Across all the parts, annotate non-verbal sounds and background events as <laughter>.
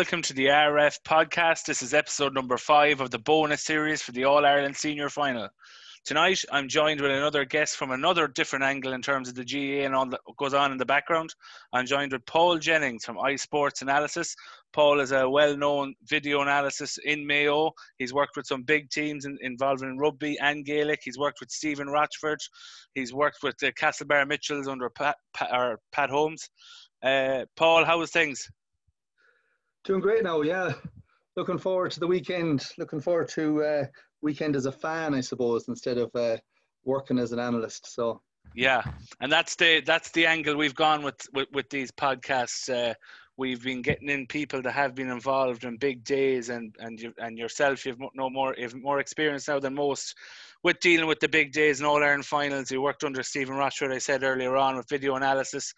Welcome to the RF podcast. This is episode number five of the bonus series for the All Ireland Senior Final. Tonight, I'm joined with another guest from another different angle in terms of the GAA and all that goes on in the background. I'm joined with Paul Jennings from iSports Analysis. Paul is a well known video analysis in Mayo. He's worked with some big teams in, involved in rugby and Gaelic. He's worked with Stephen Rochford. He's worked with the Castlebar Mitchells under Pat, Pat, Pat Holmes. Uh, Paul, how is things? Doing great now, yeah. Looking forward to the weekend. Looking forward to uh, weekend as a fan, I suppose, instead of uh, working as an analyst. So yeah, and that's the that's the angle we've gone with with, with these podcasts. Uh, we've been getting in people that have been involved in big days, and and you and yourself, you've no more you've more experience now than most with dealing with the big days and all Ireland finals. You worked under Stephen Rochford, I said earlier on, with video analysis.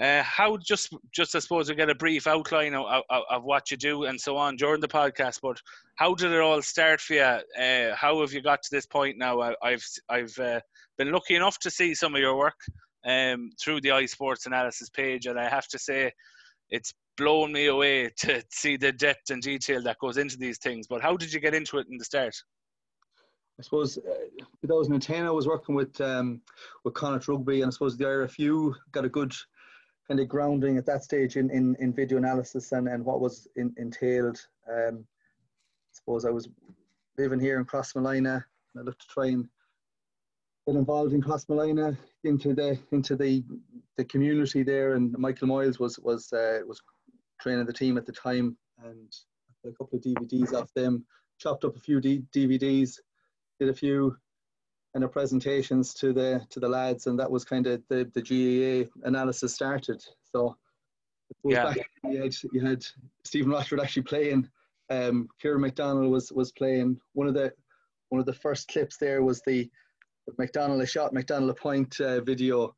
Uh, how just just I suppose we get a brief outline of, of, of, what you do and so on during the podcast. But how did it all start for you? Uh, how have you got to this point now? I, have I've uh, been lucky enough to see some of your work um, through the iSports analysis page, and I have to say it's blown me away <laughs> to see the depth and detail that goes into these things. But how did you get into it in the start? I suppose uh, 2010 I was working with um, with Connacht Rugby, and I suppose the IRFU got a good kind of grounding at that stage in, in, in video analysis and, and what was in, entailed. Um, I suppose I was living here in Crossmolina and I looked to try and get involved in Crossmolina into the into the the community there and Michael Moyles was was uh, was training the team at the time and a couple of DVDs off them chopped up a few D- DVDs did a few kind of presentations to the to the lads, and that was kind of the the GAA analysis started. So yeah. you had, you had Stephen Rochford actually playing. Um, Kieran McDonald was was playing. One of the one of the first clips there was the McDonald a shot, McDonald a point uh, video.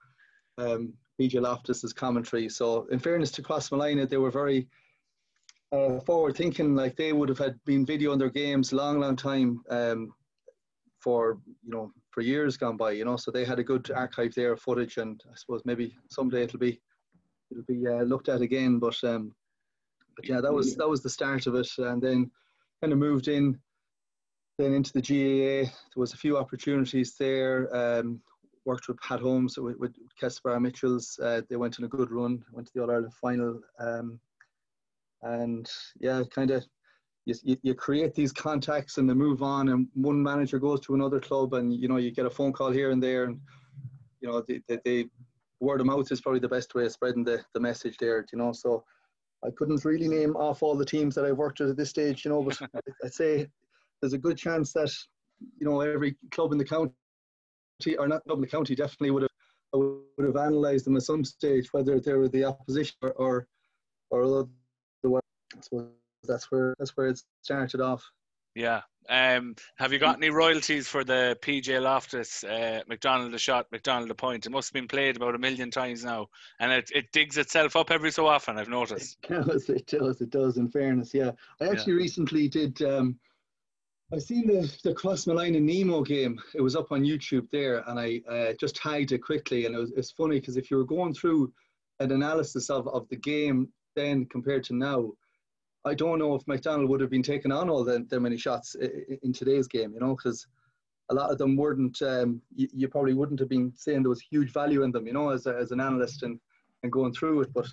Um, PJ Loftus's commentary. So, in fairness to Crossmolina, they were very uh, forward thinking. Like they would have had been videoing their games long, long time um, for you know for years gone by, you know. So they had a good archive there of footage, and I suppose maybe someday it'll be it'll be uh, looked at again. But um, but yeah, that was that was the start of it, and then kind of moved in then into the GAA. There was a few opportunities there. Um, worked with Pat Holmes with, with Castlebar Mitchells. Uh, they went on a good run. Went to the All Ireland final. Um, and yeah, kind of you, you create these contacts and they move on and one manager goes to another club and you know you get a phone call here and there and you know the, the, the word of mouth is probably the best way of spreading the, the message there you know so I couldn't really name off all the teams that I've worked with at this stage you know but <laughs> I'd say there's a good chance that you know every club in the county or not club in the county definitely would have would have analysed them at some stage whether they were the opposition or or, or otherwise. That's where that's where it started off. Yeah. Um, have you got any royalties for the PJ Loftus uh, McDonald a shot, McDonald a point? It must have been played about a million times now, and it, it digs itself up every so often. I've noticed. <laughs> It does. It does. It does. In fairness, yeah. I actually yeah. recently did. Um, I seen the the Crossmolina Nemo game. It was up on YouTube there, and I uh, just tagged it quickly. And it was it's funny because if you were going through an analysis of, of the game then compared to now, I don't know if McDonald would have been taking on all the, many shots in today's game, you know, because a lot of them weren't, um, you, you, probably wouldn't have been saying there was huge value in them, you know, as, a, as an analyst and, and going through it. But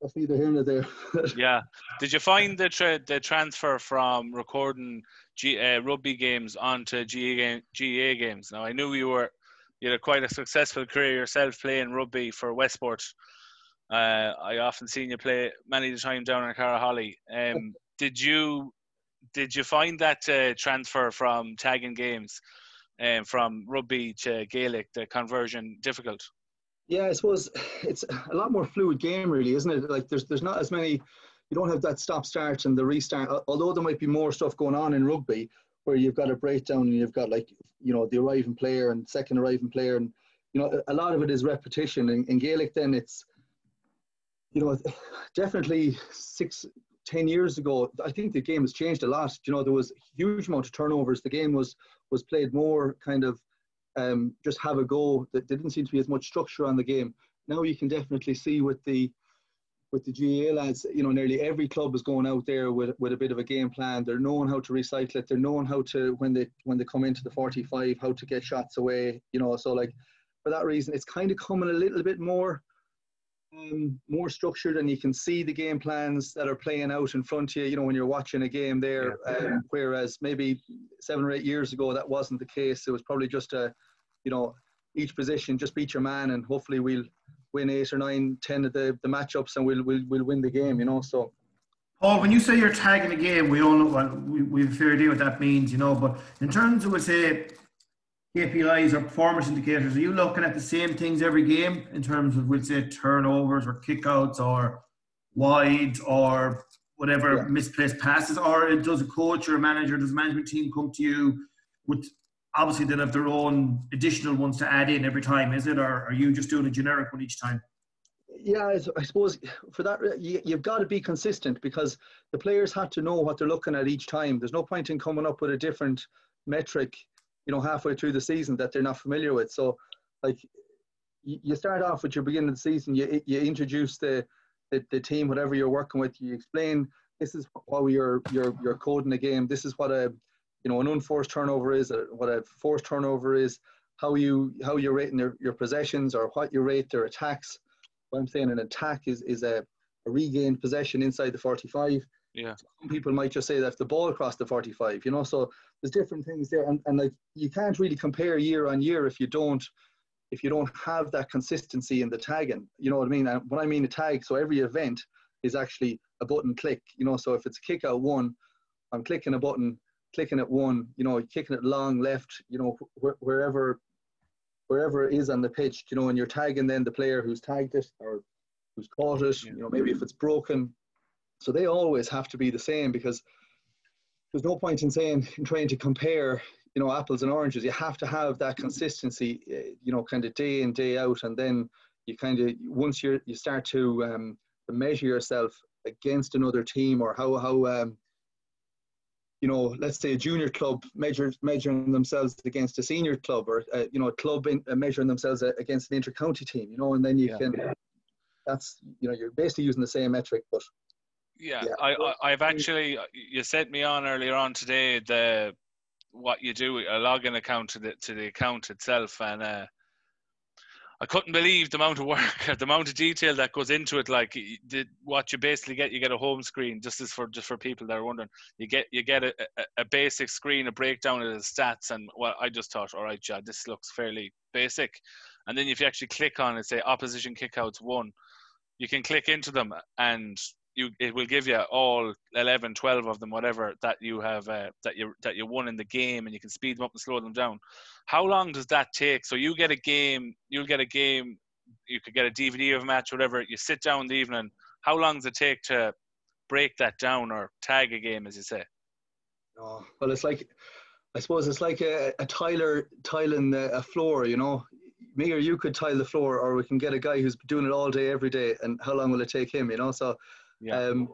that's neither here nor there. <laughs> yeah. Did you find the, tra- the transfer from recording G- uh, rugby games onto GA, game- GA games? Now, I knew you were, you had quite a successful career yourself playing rugby for Westport. Uh, I often seen you play many times down in Carrowholly. Um, <laughs> did you did you find that uh, transfer from tagging games um, from rugby to Gaelic the conversion difficult? Yeah, I suppose <sighs> it's a lot more fluid game, really, isn't it? Like there's there's not as many. You don't have that stop start and the restart. Although there might be more stuff going on in rugby, where you've got a breakdown and you've got like you know the arriving player and second arriving player, and you know a lot of it is repetition. In, in Gaelic, then it's you know, definitely six, ten years ago, I think the game has changed a lot. You know, there was huge amount of turnovers. The game was was played more kind of um, just have a go. That didn't seem to be as much structure on the game. Now you can definitely see with the with the GAA lads, you know, nearly every club is going out there with, with a bit of a game plan. They're knowing how to recycle it. They're knowing how to when they when they come into the 45, how to get shots away. You know, so like for that reason, it's kind of coming a little bit more um, more structured, and you can see the game plans that are playing out in front of you. You know, when you're watching a game there, yeah. um, whereas maybe seven or eight years ago that wasn't the case. It was probably just a, you know, each position just beat your man, and hopefully we'll win eight or nine, ten of the, the matchups, and we'll, we'll we'll win the game. You know, so. Paul, when you say you're tagging a game, we all know well, we, we have a fair idea what that means, you know. But in terms of, say, KPIs or performance indicators, are you looking at the same things every game in terms of, we'll say, turnovers or kickouts or wides or whatever yeah. misplaced passes? Or does a coach or a manager, does a management team come to you with obviously they'll have their own additional ones to add in every time, is it? Or are you just doing a generic one each time? Yeah, I suppose for that you, have got to be consistent because the players have to know what they're looking at each time. There's no point in coming up with a different metric, you know, halfway through the season that they're not familiar with. So, like, you start off with your beginning of the season. You you introduce the the, the team, whatever you're working with. You explain this is how you're you're you're coding the game. This is what a you know an unforced turnover is, what a forced turnover is, how you how you're rating your, your possessions or what you rate their attacks. What I'm saying an attack is is a, a regained possession inside the 45. Yeah. Some people might just say that if the ball crossed the 45, you know, so there's different things there, and, and like you can't really compare year on year if you don't if you don't have that consistency in the tagging. You know what I mean? And when I mean a tag, so every event is actually a button click. You know, so if it's a kick out one, I'm clicking a button clicking at one, you know, kicking it long left, you know, wh- wherever wherever it is on the pitch, you know, and you're tagging then the player who's tagged it or who's caught it, you know, maybe if it's broken. So they always have to be the same because there's no point in saying in trying to compare, you know, apples and oranges. You have to have that consistency, eh, you know, kind of day in day out, and then you kind of once you you start to um, measure yourself against another team or how how um, you know, let's say a junior club measures measuring themselves against a senior club, or uh, you know, a club in, uh, measuring themselves uh, against an inter-county team. You know, and then you yeah. can. That's you know, you're basically using the same metric, but. Yeah, yeah. I, I have actually you sent me on earlier on today the what you do a login account to the to the account itself and uh, I couldn't believe the amount of work, <laughs> the amount of detail that goes into it. Like the, what you basically get, you get a home screen. Just as for just for people that are wondering, you get you get a, a, a basic screen, a breakdown of the stats, and well, I just thought, all right, Chad, this looks fairly basic. And then if you actually click on it, say opposition kickouts one, you can click into them and you it will give you all 11 12 of them whatever that you have uh, that you that you won in the game and you can speed them up and slow them down. How long does that take? So you get a game you'll get a game you could get a dvd of a match whatever you sit down in the evening. How long does it take to break that down or tag a game as you say? Oh, well it's like i suppose it's like a, a tiler tiling a floor you know? Me or you could tile the floor or we can get a guy who's doing it all day every day and how long will it take him you know? So yeah. Um,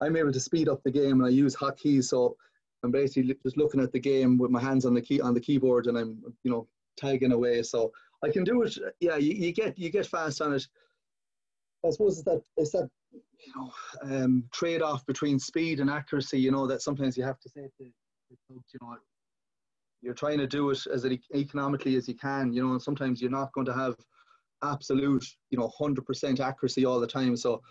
I'm able to speed up the game and I use hotkeys. So I'm basically just looking at the game with my hands on the key on the keyboard and I'm you know tagging away. So I can do it. Yeah, you, you get you get fast on it. I suppose it's that it's that you know um, trade off between speed and accuracy. You know that sometimes you have to say to, you know, you're trying to do it as economically as you can. You know, and sometimes you're not going to have absolute, you know, hundred percent accuracy all the time. So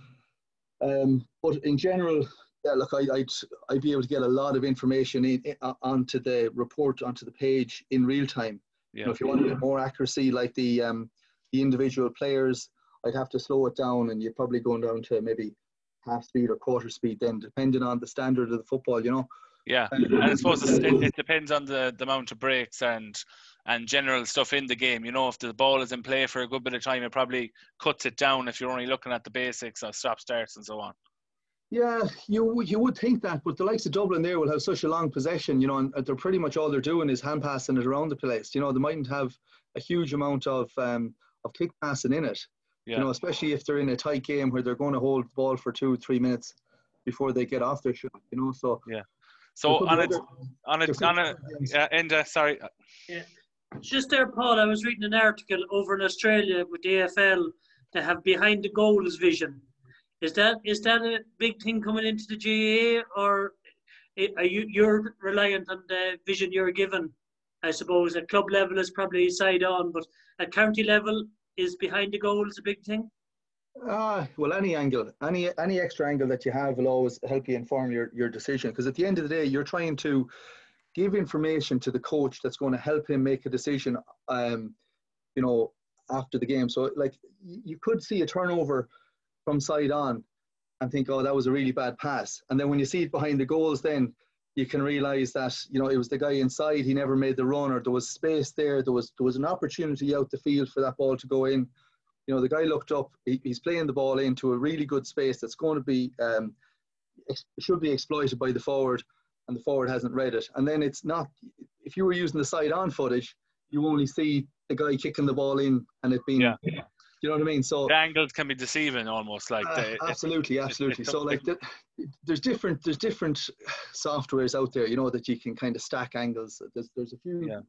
um, but in general, yeah, look, I, would I'd be able to get a lot of information in, in, onto the report, onto the page in real time. Yeah. You know, if you want a bit more accuracy, like the um, the individual players, I'd have to slow it down, and you're probably going down to maybe half speed or quarter speed, then depending on the standard of the football, you know. Yeah, and I suppose it, it depends on the, the amount of breaks and and general stuff in the game. You know, if the ball is in play for a good bit of time, it probably cuts it down if you're only looking at the basics of stop starts and so on. Yeah, you you would think that, but the likes of Dublin there will have such a long possession, you know, and they're pretty much all they're doing is hand passing it around the place. You know, they mightn't have a huge amount of um, of kick passing in it. Yeah. You know, especially if they're in a tight game where they're going to hold the ball for two, three minutes before they get off their shot. You know, so yeah. So on it, on it, on it, uh, Enda, sorry. Yeah. Just there, Paul, I was reading an article over in Australia with the AFL. They have behind the goals vision. Is that is that a big thing coming into the GAA, or are you you're reliant on the vision you're given? I suppose at club level is probably side on, but at county level is behind the goals a big thing. Uh, well, any angle, any any extra angle that you have will always help you inform your, your decision. Because at the end of the day, you're trying to give information to the coach that's going to help him make a decision. Um, you know, after the game. So, like, you could see a turnover from side on, and think, oh, that was a really bad pass. And then when you see it behind the goals, then you can realize that you know it was the guy inside. He never made the run, or there was space there. There was there was an opportunity out the field for that ball to go in you know, the guy looked up, he, he's playing the ball into a really good space that's going to be, um, ex- should be exploited by the forward, and the forward hasn't read it. And then it's not, if you were using the side on footage, you only see the guy kicking the ball in and it being, yeah. you know what I mean? So the angles can be deceiving almost like uh, absolutely, absolutely. so like the, there's different, there's different softwares out there, you know, that you can kind of stack angles. There's, there's a few, yeah.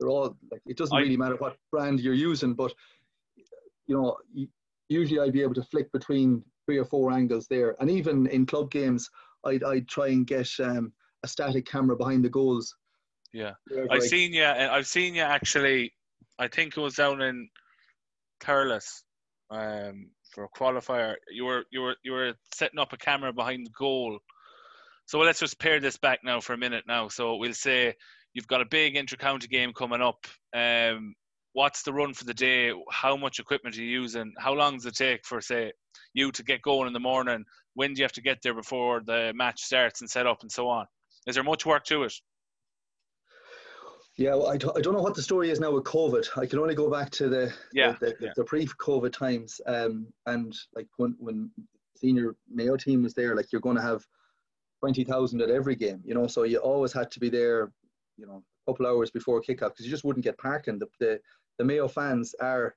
they're all like, it doesn't really matter what brand you're using, but you know, usually I'd be able to flick between three or four angles there. And even in club games, I'd, I'd try and get um, a static camera behind the goals. Yeah, I've seen you. I've seen you actually. I think it was down in Thurles um, for a qualifier. You were you were you were setting up a camera behind the goal. So let's just pair this back now for a minute. Now, so we'll say you've got a big inter-county game coming up. Um, what's the run for the day? How much equipment are you using? How long does it take for, say, you to get going in the morning? When do you have to get there before the match starts and set up and so on? Is there much work to it? Yeah, well, I, I don't know what the story is now with COVID. I can only go back to the yeah, the, the, yeah. the pre-COVID times. Um, and like when when senior Mayo team was there, like you're going to have twenty thousand at every game, you know. So you always had to be there, you know, a couple hours before kickoff because you just wouldn't get parking. The, the the Mayo fans are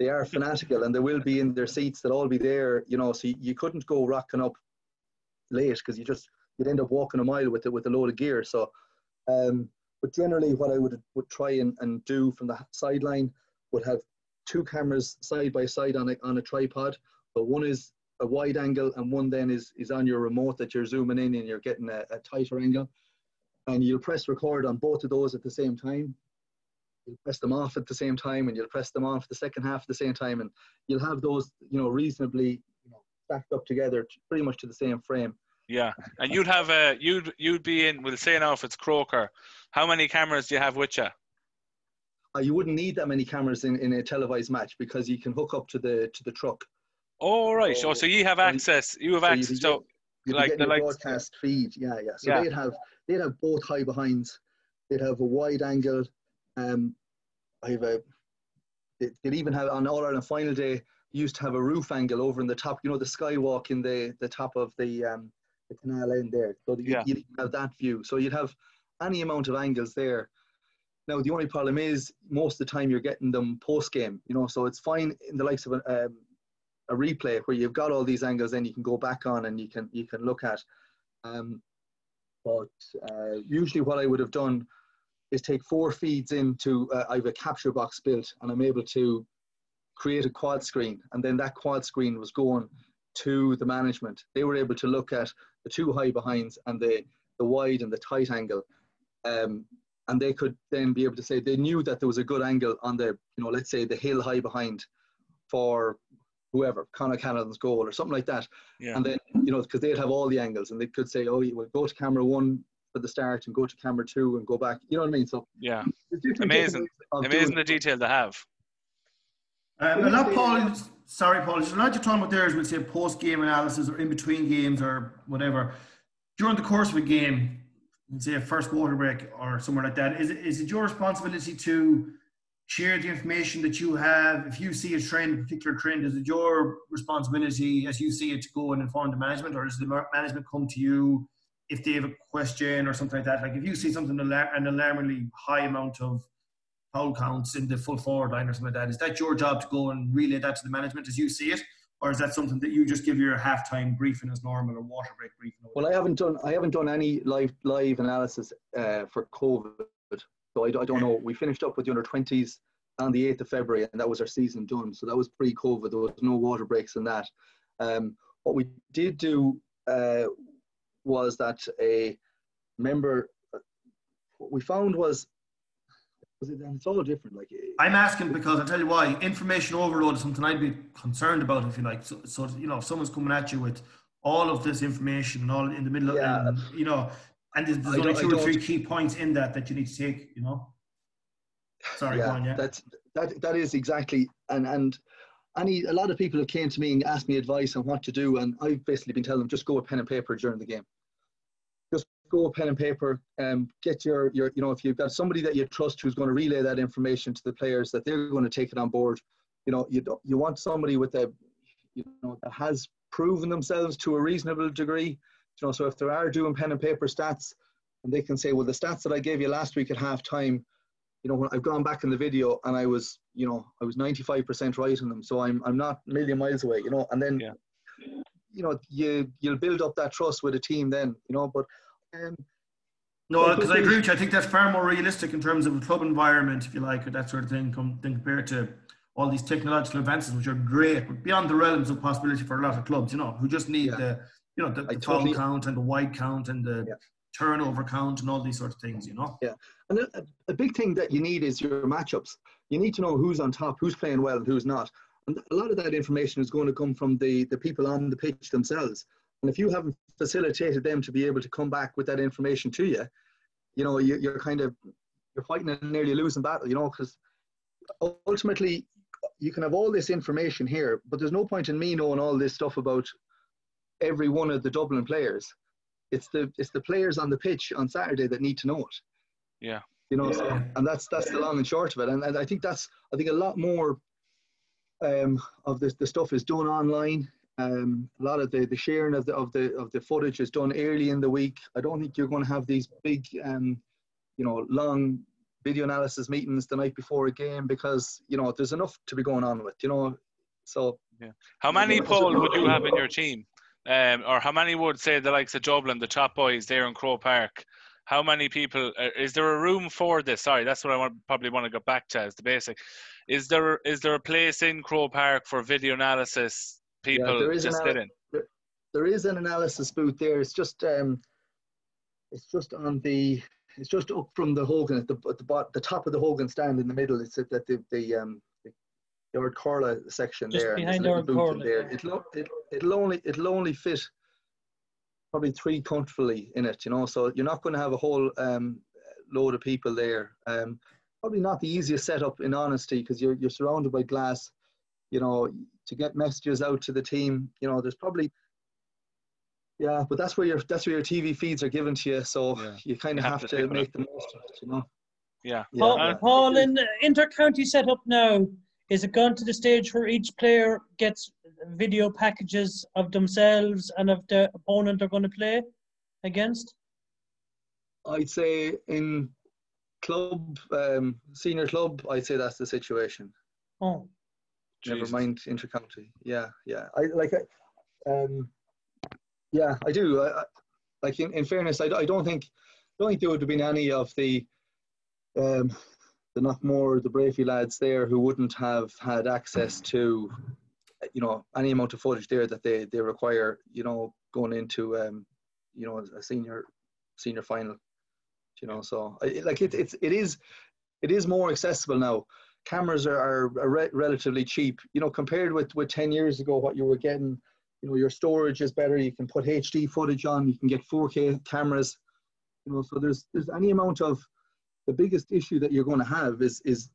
they are fanatical and they will be in their seats. They'll all be there, you know. So you, you couldn't go rocking up late because you just you'd end up walking a mile with it with a load of gear. So, um, but generally, what I would would try and, and do from the sideline would have two cameras side by side on a on a tripod. But one is a wide angle and one then is is on your remote that you're zooming in and you're getting a, a tighter angle. And you'll press record on both of those at the same time you'll press them off at the same time and you'll press them for the second half at the same time and you'll have those you know reasonably you know, stacked up together pretty much to the same frame yeah and you'd have a you'd you'd be in we'll say now if it's croker how many cameras do you have with you uh, you wouldn't need that many cameras in, in a televised match because you can hook up to the to the truck oh right so, oh, so you have access you have so access so you like the like, broadcast feed yeah yeah so yeah. they'd have they'd have both high behinds they'd have a wide angle um, I have a. They, would even have on All Ireland final day. Used to have a roof angle over in the top. You know the skywalk in the the top of the um, the canal end there. So you, yeah. you'd have that view. So you'd have any amount of angles there. Now the only problem is most of the time you're getting them post game. You know, so it's fine in the likes of a, um, a replay where you've got all these angles, then you can go back on and you can you can look at. Um, but uh, usually, what I would have done is take four feeds into uh, I have a capture box built and I'm able to create a quad screen and then that quad screen was going to the management. They were able to look at the two high behinds and the, the wide and the tight angle. Um, and they could then be able to say they knew that there was a good angle on the, you know, let's say the hill high behind for whoever, Conor Canavan's goal or something like that. Yeah. And then, you know, because they'd have all the angles and they could say, oh, you will go to camera one for the start and go to camera two and go back. You know what I mean? So yeah, amazing, amazing the detail to have. Um, a lot, Paul. Sorry, Paul. A lot you're talking about there is we'll say post game analysis or in between games or whatever. During the course of a game, say a first water break or somewhere like that, is it, is it your responsibility to share the information that you have? If you see a trend, a particular trend, is it your responsibility as you see it to go and inform the management, or does the management come to you if they have a question or something like that, like if you see something an alarmingly high amount of foul counts in the full forward line or something like that, is that your job to go and relay that to the management as you see it, or is that something that you just give your halftime briefing as normal or water break briefing? Well, I haven't done I haven't done any live live analysis uh, for COVID, so I, I don't know. We finished up with the under twenties on the 8th of February, and that was our season done. So that was pre-COVID. There was no water breaks in that. Um, what we did do uh, was that a member, we found was, and it's all different. Like eh, I'm asking because I tell you why information overload is something I'd be concerned about if you like. So, so you know, if someone's coming at you with all of this information and all in the middle Yeah. of, and, you know, and there's, there's only two or three key points in that that you need to take. You know. Sorry, go on, yeah. That's that that is exactly and and any a lot of people have came to me and asked me advice on what to do, and I've basically been telling them just go with pen and paper during the game. Go pen and paper and get your your you know if you've got somebody that you trust who's going to relay that information to the players that they're going to take it on board. You know you don't, you want somebody with a you know that has proven themselves to a reasonable degree. You know so if they are doing pen and paper stats, and they can say well the stats that I gave you last week at half time you know, when I've gone back in the video and I was, you know, I was 95% right in them. So I'm, I'm not a million miles away, you know, and then, Yeah. you know, you, you'll build up that trust with a team then, you know, but, um, No, because I agree with you. I think that's far more realistic in terms of a club environment, if you like, or that sort of thing, com- than compared to all these technological advances, which are great, but beyond the realms of possibility for a lot of clubs, you know, who just need Yeah. the, you know, the, the totally- count and the wide count and the Yeah. turnover count and all these sort of things, you know. Yeah, and a, a big thing that you need is your matchups. You need to know who's on top, who's playing well and who's not. And a lot of that information is going to come from the, the people on the pitch themselves. And if you haven't facilitated them to be able to come back with that information to you, you know, you, you're kind of you're fighting a nearly losing battle, you know, because ultimately you can have all this information here, but there's no point in me knowing all this stuff about every one of the Dublin players. It's the it's the players on the pitch on Saturday that need to know it. Yeah. You know, so, and that's that's the long and short of it. And, and I think that's I think a lot more um, of this the stuff is done online. Um, a lot of the, the sharing of the of the of the footage is done early in the week. I don't think you're going to have these big, um, you know, long video analysis meetings the night before a game because you know there's enough to be going on with. You know, so How many, Paul, would you have in your team? Um, or how many would say the likes of Dublin, the top boys there in Croke Park? How many people? Uh, is there a room for this? Sorry, that's what I want, probably want to go back to as the basic. Is there is there a place in Croke Park for video analysis people there is to an sit al- in? there is an analysis booth there. It's just um, it's just on the it's just up from the Hogan at the at the, bot, the top of the Hogan stand in the middle. It's at the the um the, the Ard Corla section Just there. and behind a little Ard booth Corla, there. yeah. It'll it, it'll only it'll only fit probably three comfortably in it. You know, so you're not going to have a whole um load of people there. Um, probably not the easiest setup in honesty because you're you're surrounded by glass. You know, to get messages out to the team. You know, there's probably yeah, but that's where your that's where your TV feeds are given to you, so Yeah. you kind of have have to to make the most of it, you know. Yeah. Yeah. Paul, Paul, in the inter-county setup now, is it gone to the stage where each player gets video packages of themselves and of the opponent they're going to play against? I'd say in club, um, senior club, I'd say that's the situation. Oh, Never Jesus. mind intercounty. Yeah, yeah. I like. I, um, yeah, I do. I, I, like in, in fairness, I, I don't think, I don't think there would have been any of the, um, the Knockmore, the Breaffy lads there who wouldn't have had access to, you know, any amount of footage there that they they require. You know, going into, um, you know, a senior senior final. You know, so I, like it, it's it is it is more accessible now cameras are, are, re- relatively cheap. You know, compared with with ten years ago, what you were getting, you know, your storage is better. You can put HD footage on. You can get 4K cameras. You know, so there's there's any amount of the biggest issue that you're going to have is is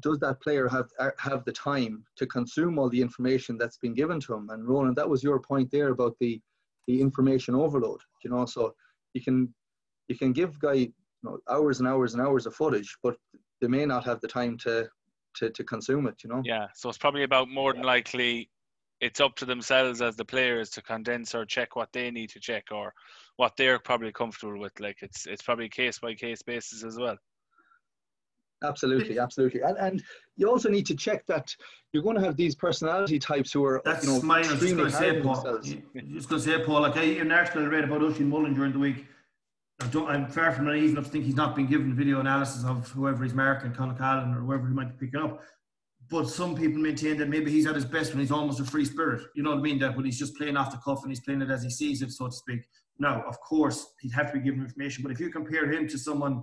does that player have uh, have the time to consume all the information that's been given to him? And Roland, that was your point there about the the information overload. You know, so you can you can give guy you know hours and hours and hours of footage, but they may not have the time to to, to consume it, you know? Yeah. So it's probably about more than likely it's up to themselves as the players to condense or check what they need to check or what they're probably comfortable with. Like it's it's probably case by case basis as well. Absolutely, absolutely. And, and you also need to check that you're going to have these personality types who are, That's you know, mine. I was just extremely going to say, Paul. I was going to say, Paul. Like I, an article I read about Oisin Mullin during the week. I'm far from naive enough to think he's not been given video analysis of whoever he's marking, Con O'Callaghan or whoever he might be picking up. but some people maintain that maybe he's at his best when he's almost a free spirit. You know what I mean? That when he's just playing off the cuff and he's playing it as he sees it, so to speak. Now, of course, he'd have to be given information, but if you compare him to someone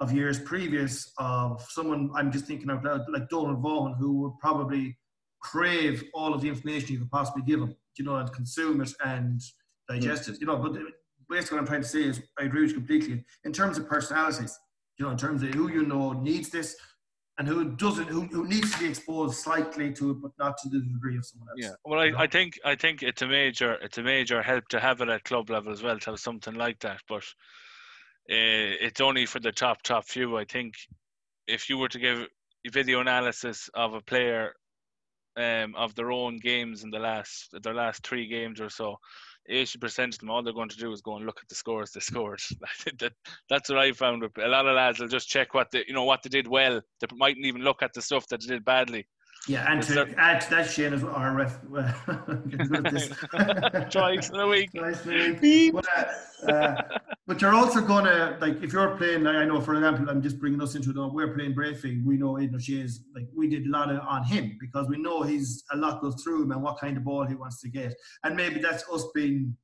of years previous, of someone I'm just thinking of like Donal Vaughan, who would probably crave all of the information you could possibly give him, you know, and consume it and digest it, you know. But basically, what I'm trying to say is, I agree with you completely. In terms of personalities, you know, in terms of who you know needs this, and who doesn't who, who needs to be exposed slightly to it but not to the degree of someone else yeah well I, I think i think it's a major it's a major help to have it at club level as well to have something like that but uh, it's only for the top top few i think if you were to give video analysis of a player um, of their own games in the last their last three games or so 80% of them, all they're going to do is go and look at the scores they scored. <laughs> that, that's what I found. A lot of lads will just check what they, you know, what they did well. They mightn't even look at the stuff that they did badly. Yeah, and to add to that, Shane, as our ref, <laughs> <laughs> twice in a week. Twice in a week. But, uh, uh, but you're also gonna like if you're playing. Like I know, for example, I'm just bringing us into it. We're playing Breaffy. We know Aidan O'Shea's like we did a lot of, on him because we know he's a lot goes through him and what kind of ball he wants to get. And maybe that's us being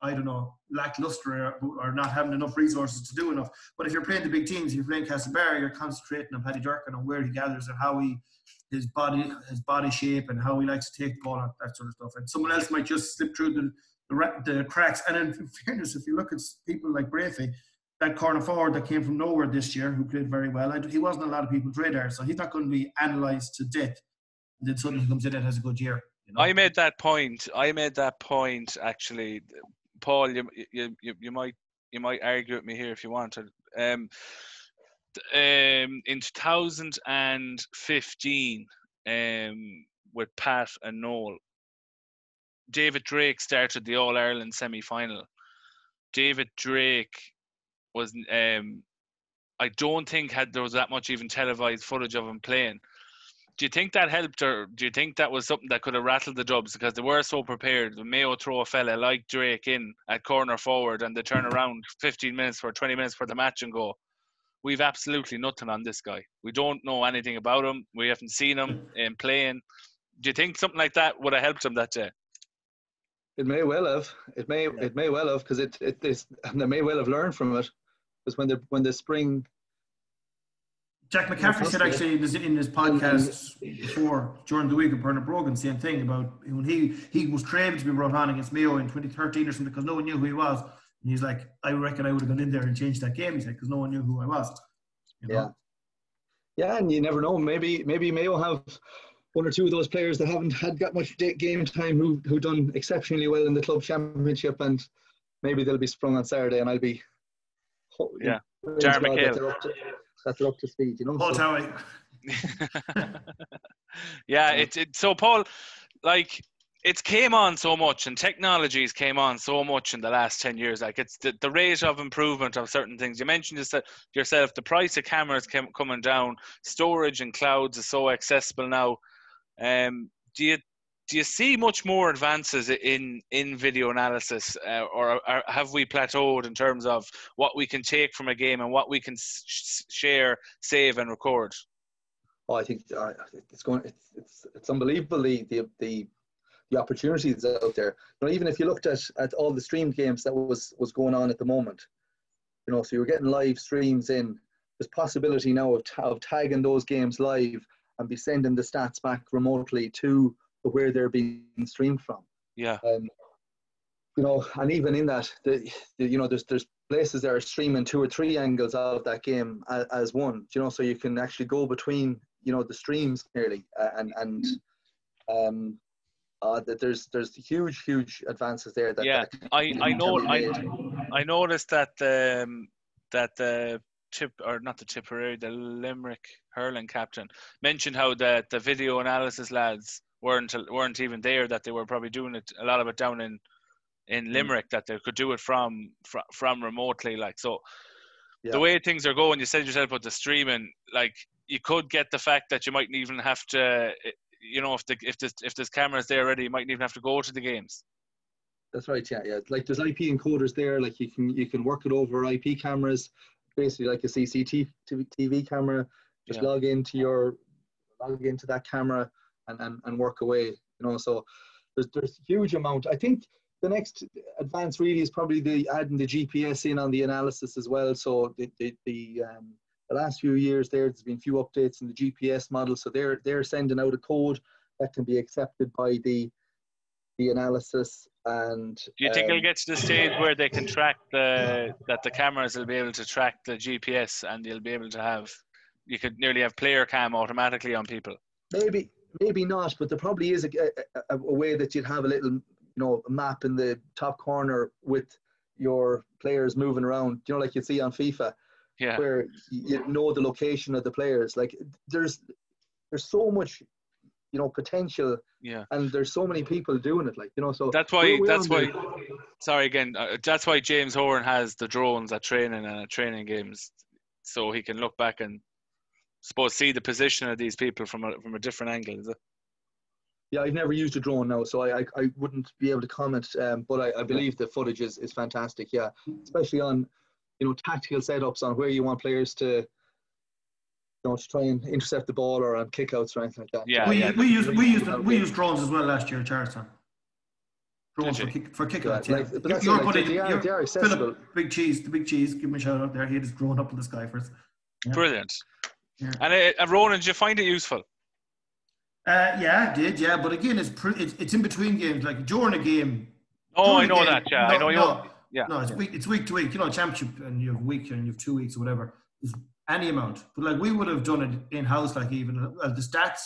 I don't know, lackluster or, or, not having enough resources to do enough. But if you're playing the big teams, you're playing Castlebar, you're concentrating on Paddy Durcan and where he gathers and how he his body his body shape and how he likes to take the ball and that sort of stuff. And someone else might just slip through the the, cracks. And in <laughs> fairness, if you look at people like Breaffy, that corner forward that came from nowhere this year, who played very well, he wasn't a lot of people's radar, so he's not going to be analysed to death. And then suddenly he comes in and has a good year. You know? I made that point. I made that point actually, Paul. You you you, you might you might argue with me here if you want. Um, um, in 2015 um, with Pat and Noel, David Drake started the All Ireland semi final. David Drake was, um, I don't think had there was that much even televised footage of him playing. Do you think that helped, or do you think that was something that could have rattled the Dubs because they were so prepared? The Mayo throw a fella like Drake in at corner forward, and they turn around 15 minutes for 20 minutes for the match and go, we've absolutely nothing on this guy. We don't know anything about him. We haven't seen him in playing. Do you think something like that would have helped him that day? It may well have. It may. It may well have because it. It is. They may well have learned from it. Because when the when the spring. Jack McCaffrey said actually in his podcast <laughs> before during the week of Bernard Brogan, same thing about when he he was craved to be brought on against Mayo in 2013 or something because no one knew who he was and he's like, I reckon I would have gone in there and changed that game. He said, because no one knew who I was. You know? Yeah. Yeah, and you never know. Maybe maybe Mayo have one or two of those players that haven't had got much game time who who done exceptionally well in the club championship, and maybe they'll be sprung on Saturday, and I'll be yeah, Jar that they're, up to, that they're up to speed. You know, Paul so. <laughs> yeah, it's it, so Paul, like it's came on so much and technologies came on so much in the last 10 years like it's the, the rate of improvement of certain things. You mentioned this yourself the price of cameras came, coming down. Storage and clouds is so accessible now um, do you do you see much more advances in in video analysis uh, or, or, have we plateaued in terms of what we can take from a game and what we can sh- share save and record oh i think uh, it's going it's, it's it's unbelievable the the the opportunities out there. You know, even if you looked at, at all the streamed games that was was going on at the moment, you know, so you're getting live streams in. There's possibility now of, of tagging those games live and be sending the stats back remotely to where they're being streamed from. Yeah. Um, you know, and even in that, the, the, you know, there's there's places that are streaming two or three angles of that game as, as one. You know, so you can actually go between you know the streams nearly uh, and and um, uh, that there's there's huge huge advances there. That, yeah, that I I know I I noticed that um, that the tip or not the Tipperary the Limerick hurling captain mentioned how the the video analysis lads weren't weren't even there that they were probably doing it a lot of it down in in mm. Limerick that they could do it from from, from remotely like so yeah. the way things are going you said yourself about the streaming like you could get the fact that you mightn't even have to you know, if the if there's if there's cameras there already, you mightn't even have to go to the games. That's right. Yeah, yeah. Like there's IP encoders there. Like you can you can work it over IP cameras, basically like a CCTV TV camera. Just yeah. log into your log into that camera and, and, and work away. You know, so there's there's huge amount. I think the next advance really is probably the adding the GPS in on the analysis as well. So the the, the um, the last few years there, there's been a few updates in the GPS model. So they're they're sending out a code that can be accepted by the the analysis and Do you think um, it'll get to the stage where they can track the that the cameras will be able to track the GPS and you'll be able to have you could nearly have player cam automatically on people. maybe maybe not but there probably is a, a, a way that you'd have a little you know map in the top corner with your players moving around you know like you see on fifa Yeah. where you know the location of the players like there's there's so much you know potential Yeah. and there's so many people doing it like you know so That's why that's why sorry again uh, that's why James Horan has the drones at training and at training games so he can look back and suppose see the position of these people from a from a different angle. Is it? yeah i've never used a drone now so i i, I wouldn't be able to comment um, but I, I believe the footage is, is fantastic yeah especially on you know tactical setups on where you want players to you know to try and intercept the ball or on kickouts or anything like that Yeah, we, yeah. we used we used we used drones as well last year at Charlestown. Drones for kick, for kickouts. Yeah, like, but You- that's you're like, putting they, are, they are accessible Philip, big cheese, the big cheese. Give him a shout out there. He had his drone up in the sky for us. Yeah. Brilliant. Yeah. And uh, uh, Ronan, did you find it useful? Uh, yeah, I did. Yeah, but again, it's pre- it's, it's in between games. Like during a game. Oh, I know game- that. Yeah, I know you. No, yeah. no, it's week. It's week to week. You know, championship, and you have a week, and you have two weeks or whatever. There's any amount, but like we would have done it in house. Like even the stats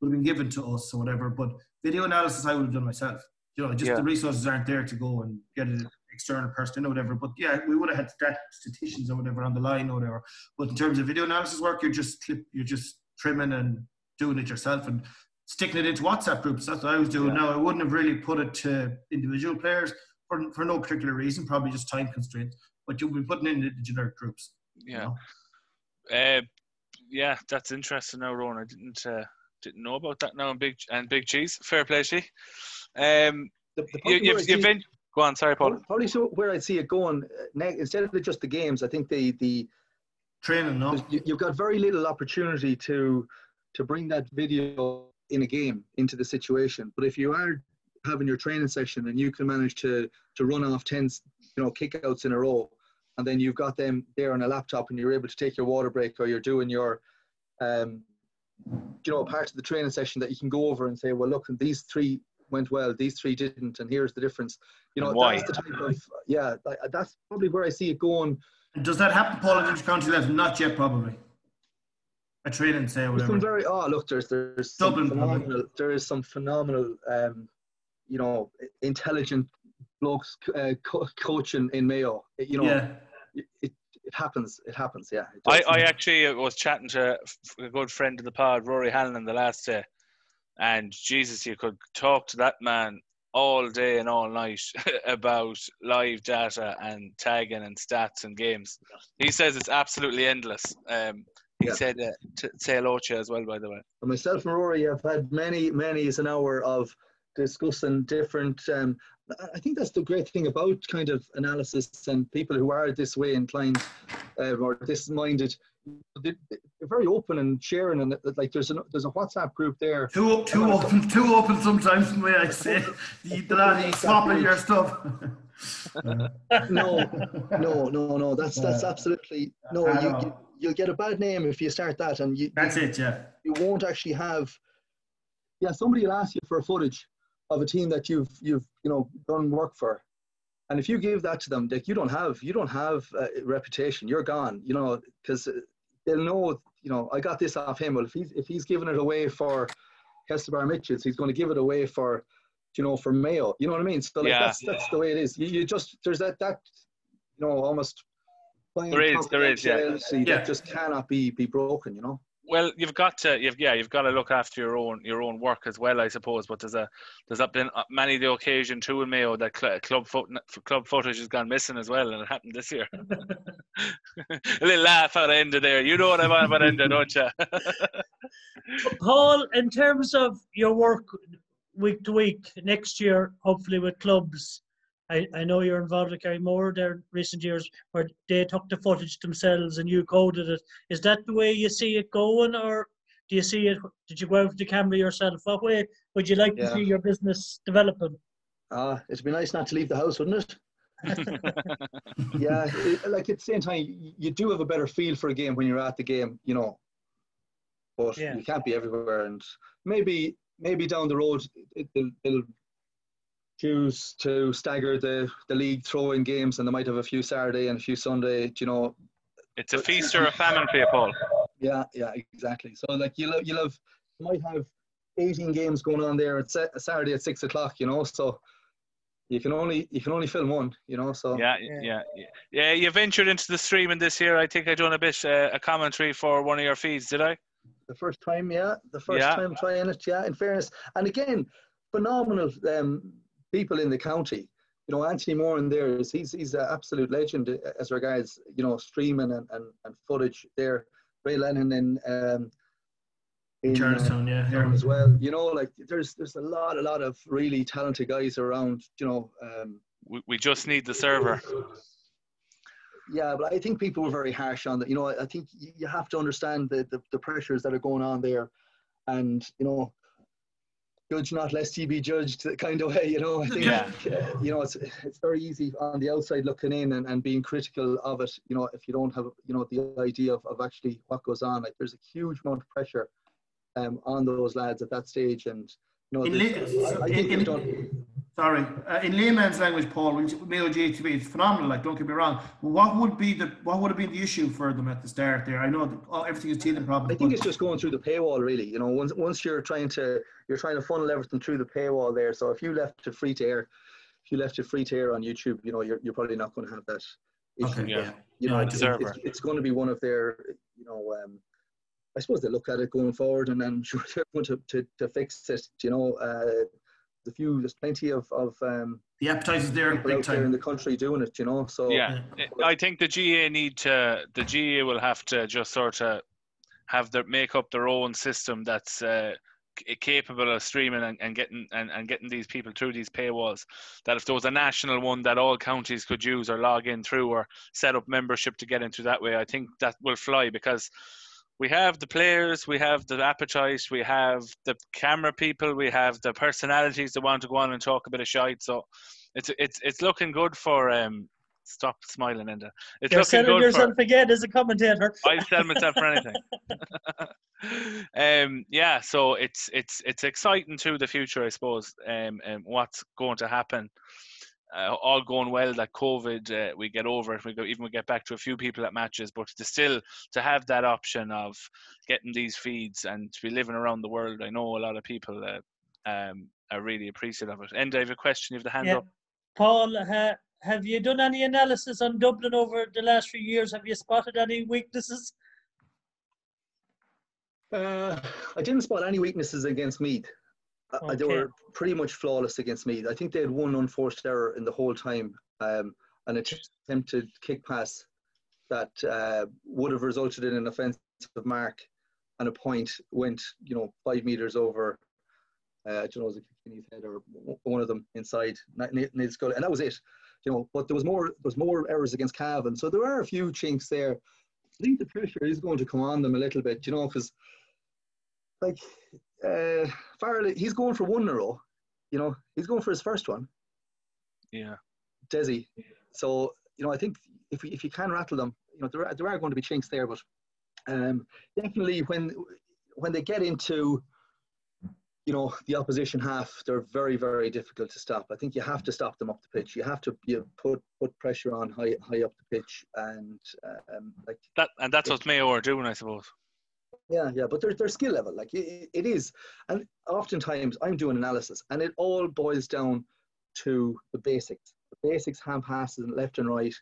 would have been given to us or whatever. But video analysis, I would have done myself. You know, just Yeah. the resources aren't there to go and get an external person or whatever. But yeah, we would have had statisticians or whatever on the line or whatever. But in terms of video analysis work, you're just clip, you're just trimming and doing it yourself and sticking it into WhatsApp groups. That's what I was doing. Yeah. Now I wouldn't have really put it to individual players for, for no particular reason, probably just time constraints. But you'll be putting it in the generic groups. you Yeah. know. Uh, yeah, that's interesting. Now, Ron. I didn't uh, didn't know about that. Now, and big and big cheese. Fair play, to you. Um the, the you, you've, you've been. Go on, sorry, Paul. probably so where I'd see it going uh, ne- instead of just the games I think the the Training, no? you, you've got very little opportunity to to bring that video in a game into the situation. But if you are having your training session and you can manage to to run off ten you know kickouts in a row, and then you've got them there on a laptop and you're able to take your water break or you're doing your um, you know part of the training session that you can go over and say, well, look, these three went well, these three didn't, and here's the difference. You know, why? that's the type of yeah, that- that's probably where I see it going. Does that happen, Paul, at intercounty level? Not yet, probably. A training, say, or There's some whatever. very oh look there's there's some Dublin, probably. phenomenal there is some phenomenal um you know intelligent blokes uh, co- coaching in Mayo you know Yeah. it, it, it happens it happens yeah it I. I actually was chatting to a good friend of the pod, Rory Hanlon, the last day, and Jesus, you could talk to that man all day and all night <laughs> about live data and tagging and stats and games. He says it's absolutely endless. Um, he Yeah. said uh, to say hello to you as well, by the way. And myself and Rory have had many many is an hour of discussing different um I- I think that's the great thing about kind of analysis and people who are this way inclined uh, or this minded they- they're very open and sharing and like there's a there's a WhatsApp group there Too, too open, too open sometimes, the way I say. <laughs> You, the lad, you swap at your stuff. <laughs> no, no, no, no. That's that's absolutely no. You, you you'll get a bad name if you start that, and you That's it, yeah. you won't actually have. Yeah, somebody will ask you for a footage of a team that you've you've you know done work for, and if you give that to them, like you don't have you don't have a reputation. You're gone. You know because uh, they'll know. You know, I got this off him. Well, if he's if he's giving it away for Castlebar Mitchells, he's going to give it away for you know for Mayo. You know what I mean? So like, Yeah. that's that's the way it is. You, you just there's that that you know almost. There is, there is, yeah. Yeah. That just cannot be be broken. You know. Well, you've got to, you've yeah, you've got to look after your own your own work as well, I suppose. But there's a there's up been uh, many the occasion too in Mayo that cl- club foot, club footage has gone missing as well, and it happened this year. <laughs> a little laugh out of end of there. You know what I'm on about end don't you? <laughs> Paul, in terms of your work week to week next year, hopefully with clubs, I, I know you're involved with Garrymore there in recent years where they took the footage themselves and you coded it. Is that the way you see it going, or do you see it? Did you go out with the camera yourself? What way would you like to see your business developing? Uh, it'd be nice not to leave the house, wouldn't it? <laughs> yeah, it, like at the same time, you, you do have a better feel for a game when you're at the game, you know. But Yeah. you can't be everywhere, and maybe maybe down the road it, they'll, they'll choose to stagger the the league throwing games, and they might have a few Saturday and a few Sunday. You know, It's a feast or a famine for you, Paul. yeah, yeah, exactly. So like you'll you'll have you might have 18 games going on there at Sa- Saturday at six o'clock. You know, so. You can only you can only film one, you know. So Yeah, Yeah. yeah, yeah. Yeah, you ventured into the streaming this year. I think I done a bit uh, a commentary for one of your feeds, did I? The first time, yeah, the first Yeah. time trying it, yeah. In fairness, and again, phenomenal um, people in the county. You know, Anthony Moore in there is he's he's an absolute legend uh, as regards you know streaming and, and, and footage there. Ray Lennon in um, In in, uh, Charlestown, yeah. here. as well. You know, like there's there's a lot a lot of really talented guys around. You know, um, We, we just need the server. Yeah, but I think people were very harsh on that. You know, I I think you have to understand the, the, the pressures that are going on there, and you know, judge not lest ye be judged kind of way. You know, I think Yeah. uh, you know it's it's very easy on the outside looking in and, and being critical of it. You know, if you don't have you know the idea of, of actually what goes on, like there's a huge amount of pressure um, on those lads at that stage, and you know, In I, I think in- done. Sorry, uh, in layman's language, Paul, when you- Mayo GTV, is phenomenal. Like, don't get me wrong. What would be the what would have been the issue for them at the start there? I know that, oh, everything is teething problems. I think but- it's just going through the paywall, really. You know, once once you're trying to you're trying to funnel everything through the paywall there. So if you left it free to air, if you left it free to air on YouTube, you know, you're you're probably not going to have that issue. Okay, Yeah. You know, I it's, deserve it's, it's going to be one of their, you know, um, I suppose they look at it going forward, and then <laughs> sure they're going to, to, to fix it. You know, uh, the few there's plenty of of um, the appetizers there big out there in the country doing it. You know, so Yeah, I think the GA need to. The GA will have to just sort of have their make up their own system that's uh, capable of streaming and, and getting and, and getting these people through these paywalls. That if there was a national one that all counties could use or log in through or set up membership to get into that way, I think that will fly because we have the players, we have the appetite, we have the camera people, we have the personalities that want to go on and talk a bit of shite. So it's it's it's looking good for um. Stop smiling, Enda. It's You're looking selling good for. yourself again as a commentator. <laughs> I sell myself for anything. <laughs> um, yeah, so it's it's it's exciting to the future, I suppose. Um, and what's going to happen? Uh, all going well that COVID, uh, we get over it. We go even we get back to a few people at matches, but to still to have that option of getting these feeds and to be living around the world. I know a lot of people uh, um, are really appreciative of it. And I have a question. You have the hand Yeah. up. Paul, ha, have you done any analysis on Dublin over the last few years? Have you spotted any weaknesses? Uh, I didn't spot any weaknesses against Meath. Uh, They were pretty much flawless against me. I think they had one unforced error in the whole time, um, an attempted kick pass that uh, would have resulted in an offensive mark, and a point went, you know, five meters over. Uh, I don't know, was it Kenny's head or one of them inside Neil's goal, and that was it. You know, but there was more. There was more errors against Cavan, so there are a few chinks there. I think the pressure is going to come on them a little bit, you know, because like uh, Farrell, he's going for one in a row. You know, he's going for his first one, Yeah. Dessie. So you know, I think if if you can rattle them, you know, there are, there are going to be chinks there, but um, definitely when when they get into you know the opposition half, they're very very difficult to stop. I think you have to stop them up the pitch. You have to you put put pressure on high high up the pitch, and um, like That and that's what Mayo are doing, I suppose. Yeah, yeah, but their their skill level, like it, it is, and oftentimes I'm doing analysis, and it all boils down to the basics. The basics: hand passes, and left and right.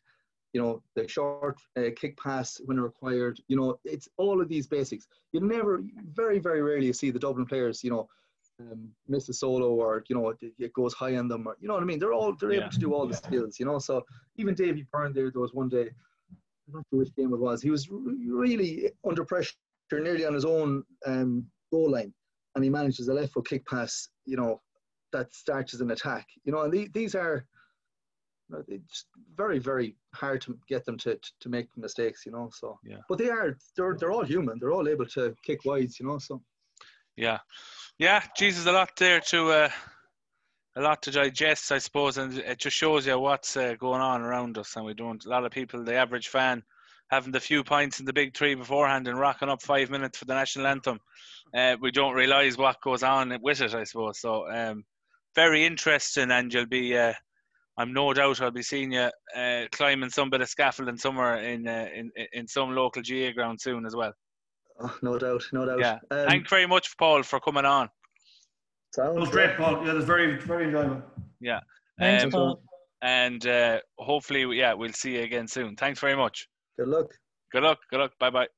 You know, the short uh, kick pass when required. You know, it's all of these basics. You never, very, very rarely, you see the Dublin players. You know, um, miss a solo or you know it, it goes high on them or you know what I mean. They're all they're Yeah. able to do all the skills. You know, so even Davy Byrne there, there was one day. I'm not sure which game it was. He was re- really under pressure nearly on his own um, goal line, and he manages a left foot kick pass. You know, that starts as an attack. You know, and the, these are it's very very hard to get them to, to make mistakes. You know, so Yeah. But they are they're they're all human. They're all able to kick wides. You know, so Yeah, yeah. Jesus, a lot there to uh, a lot to digest, I suppose, and it just shows you what's uh, going on around us. And we don't. A lot of people, the average fan, having the few pints in the big three beforehand and rocking up five minutes for the national anthem, uh, we don't realise what goes on with it. I suppose so. Um, very interesting, and you'll be. Uh, I'm no doubt I'll be seeing you uh, climbing some bit of scaffolding somewhere in uh, in in some local GA ground soon as well. oh, no doubt, no doubt. Yeah. Um, Thanks very much, Paul, for coming on. sounds It was great, Paul. Yeah, it was very, very enjoyable. Yeah. Thanks, Um, Paul. and uh, hopefully, yeah, we'll see you again soon. Thanks very much. Good luck. Good luck. Good luck. Bye bye.